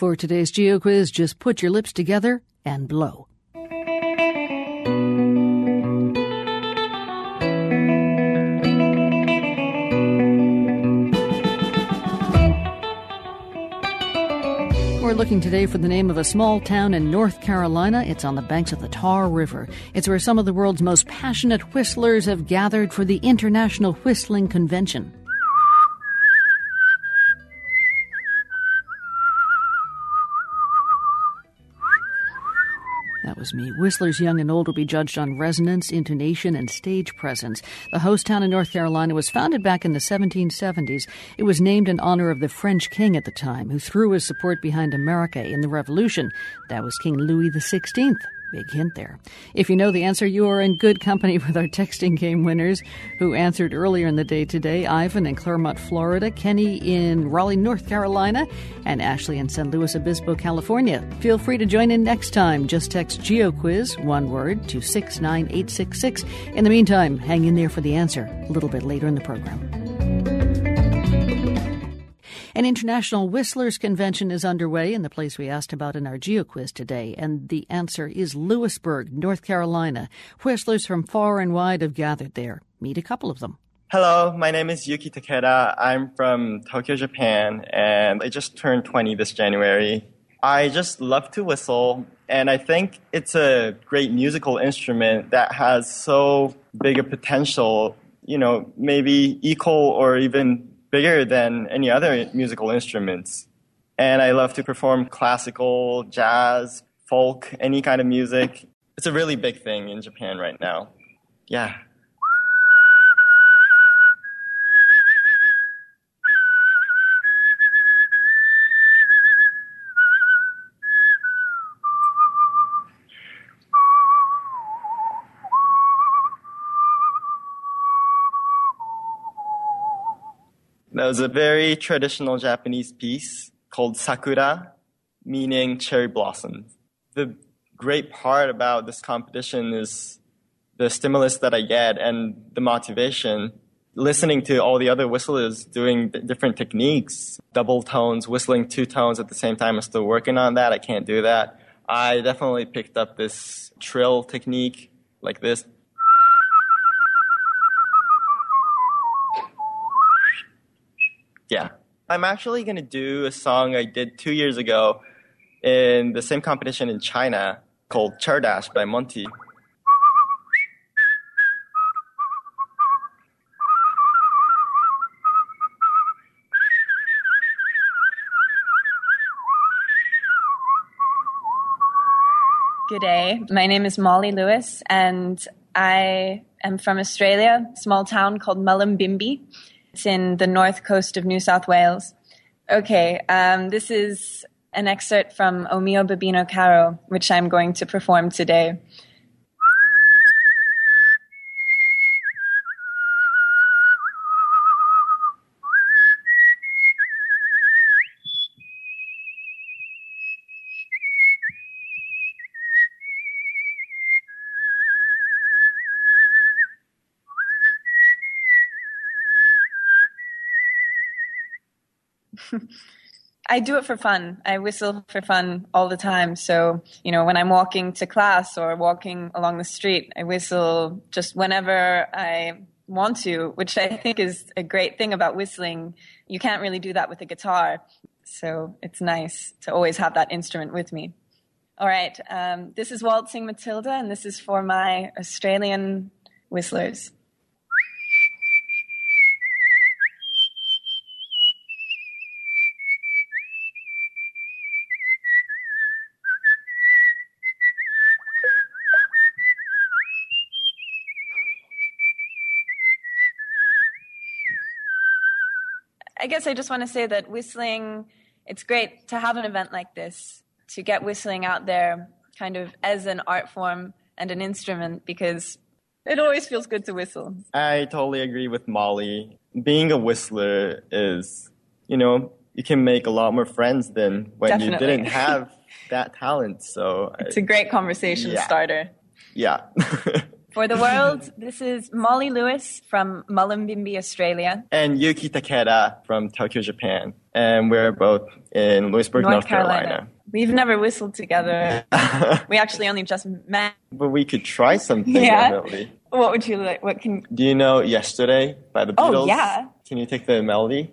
For today's Geo Quiz, just put your lips together and blow. We're looking today for the name of a small town in North Carolina. It's on the banks of the Tar River. It's where some of the world's most passionate whistlers have gathered for the International Whistling Convention. That was me. Whistlers young and old will be judged on resonance, intonation, and stage presence. The host town in North Carolina was founded back in the 1770s. It was named in honor of the French king at the time, who threw his support behind America in the Revolution. That was King Louis XVI. Big hint there. If you know the answer, you are in good company with our texting game winners who answered earlier in the day today Ivan in Clermont, Florida, Kenny in Raleigh, North Carolina, and Ashley in San Luis Obispo, California. Feel free to join in next time. Just text GeoQuiz, one word, to 69866. In the meantime, hang in there for the answer a little bit later in the program. An international whistlers convention is underway in the place we asked about in our geo quiz today, and the answer is Louisburg, North Carolina. Whistlers from far and wide have gathered there. Meet a couple of them. Hello, my name is Yuki Takeda. I'm from Tokyo, Japan, and I just turned 20 this January. I just love to whistle, and I think it's a great musical instrument that has so big a potential, you know, maybe equal or even bigger than any other musical instruments. And I love to perform classical, jazz, folk, any kind of music. It's a really big thing in Japan right now. Yeah. That was a very traditional Japanese piece called Sakura, meaning cherry blossoms. The great part about this competition is the stimulus that I get and the motivation. Listening to all the other whistlers doing different techniques, double tones, whistling two tones at the same time. I'm still working on that. I can't do that. I definitely picked up this trill technique like this. Yeah. I'm actually going to do a song I did two years ago in the same competition in China called Csárdás by Monti. Good day. My name is Molly Lewis, and I am from Australia, a small town called Mullumbimby. It's in the north coast of New South Wales. Okay, um, this is an excerpt from O mio Babbino Caro, which I'm going to perform today. I do it for fun. I whistle for fun all the time. So, you know, when I'm walking to class or walking along the street, I whistle just whenever I want to, which I think is a great thing about whistling. You can't really do that with a guitar. So it's nice to always have that instrument with me. All right. Um, this is Waltzing Matilda, and this is for my Australian whistlers. I guess I just want to say that whistling, it's great to have an event like this, to get whistling out there kind of as an art form and an instrument because it always feels good to whistle. I totally agree with Molly. Being a whistler is, you know, you can make a lot more friends than when Definitely. you didn't have that talent. So It's a great conversation Yeah. starter. yeah. For the world, this is Molly Lewis from Mullumbimby, Australia. And Yuki Takeda from Tokyo, Japan. And we're both in Louisburg, North, North Carolina. Carolina. We've never whistled together. we actually only just met. But we could try something, yeah. Definitely. What would you like? What can? Do you know "Yesterday" by the oh, Beatles? Oh yeah. Can you take the melody?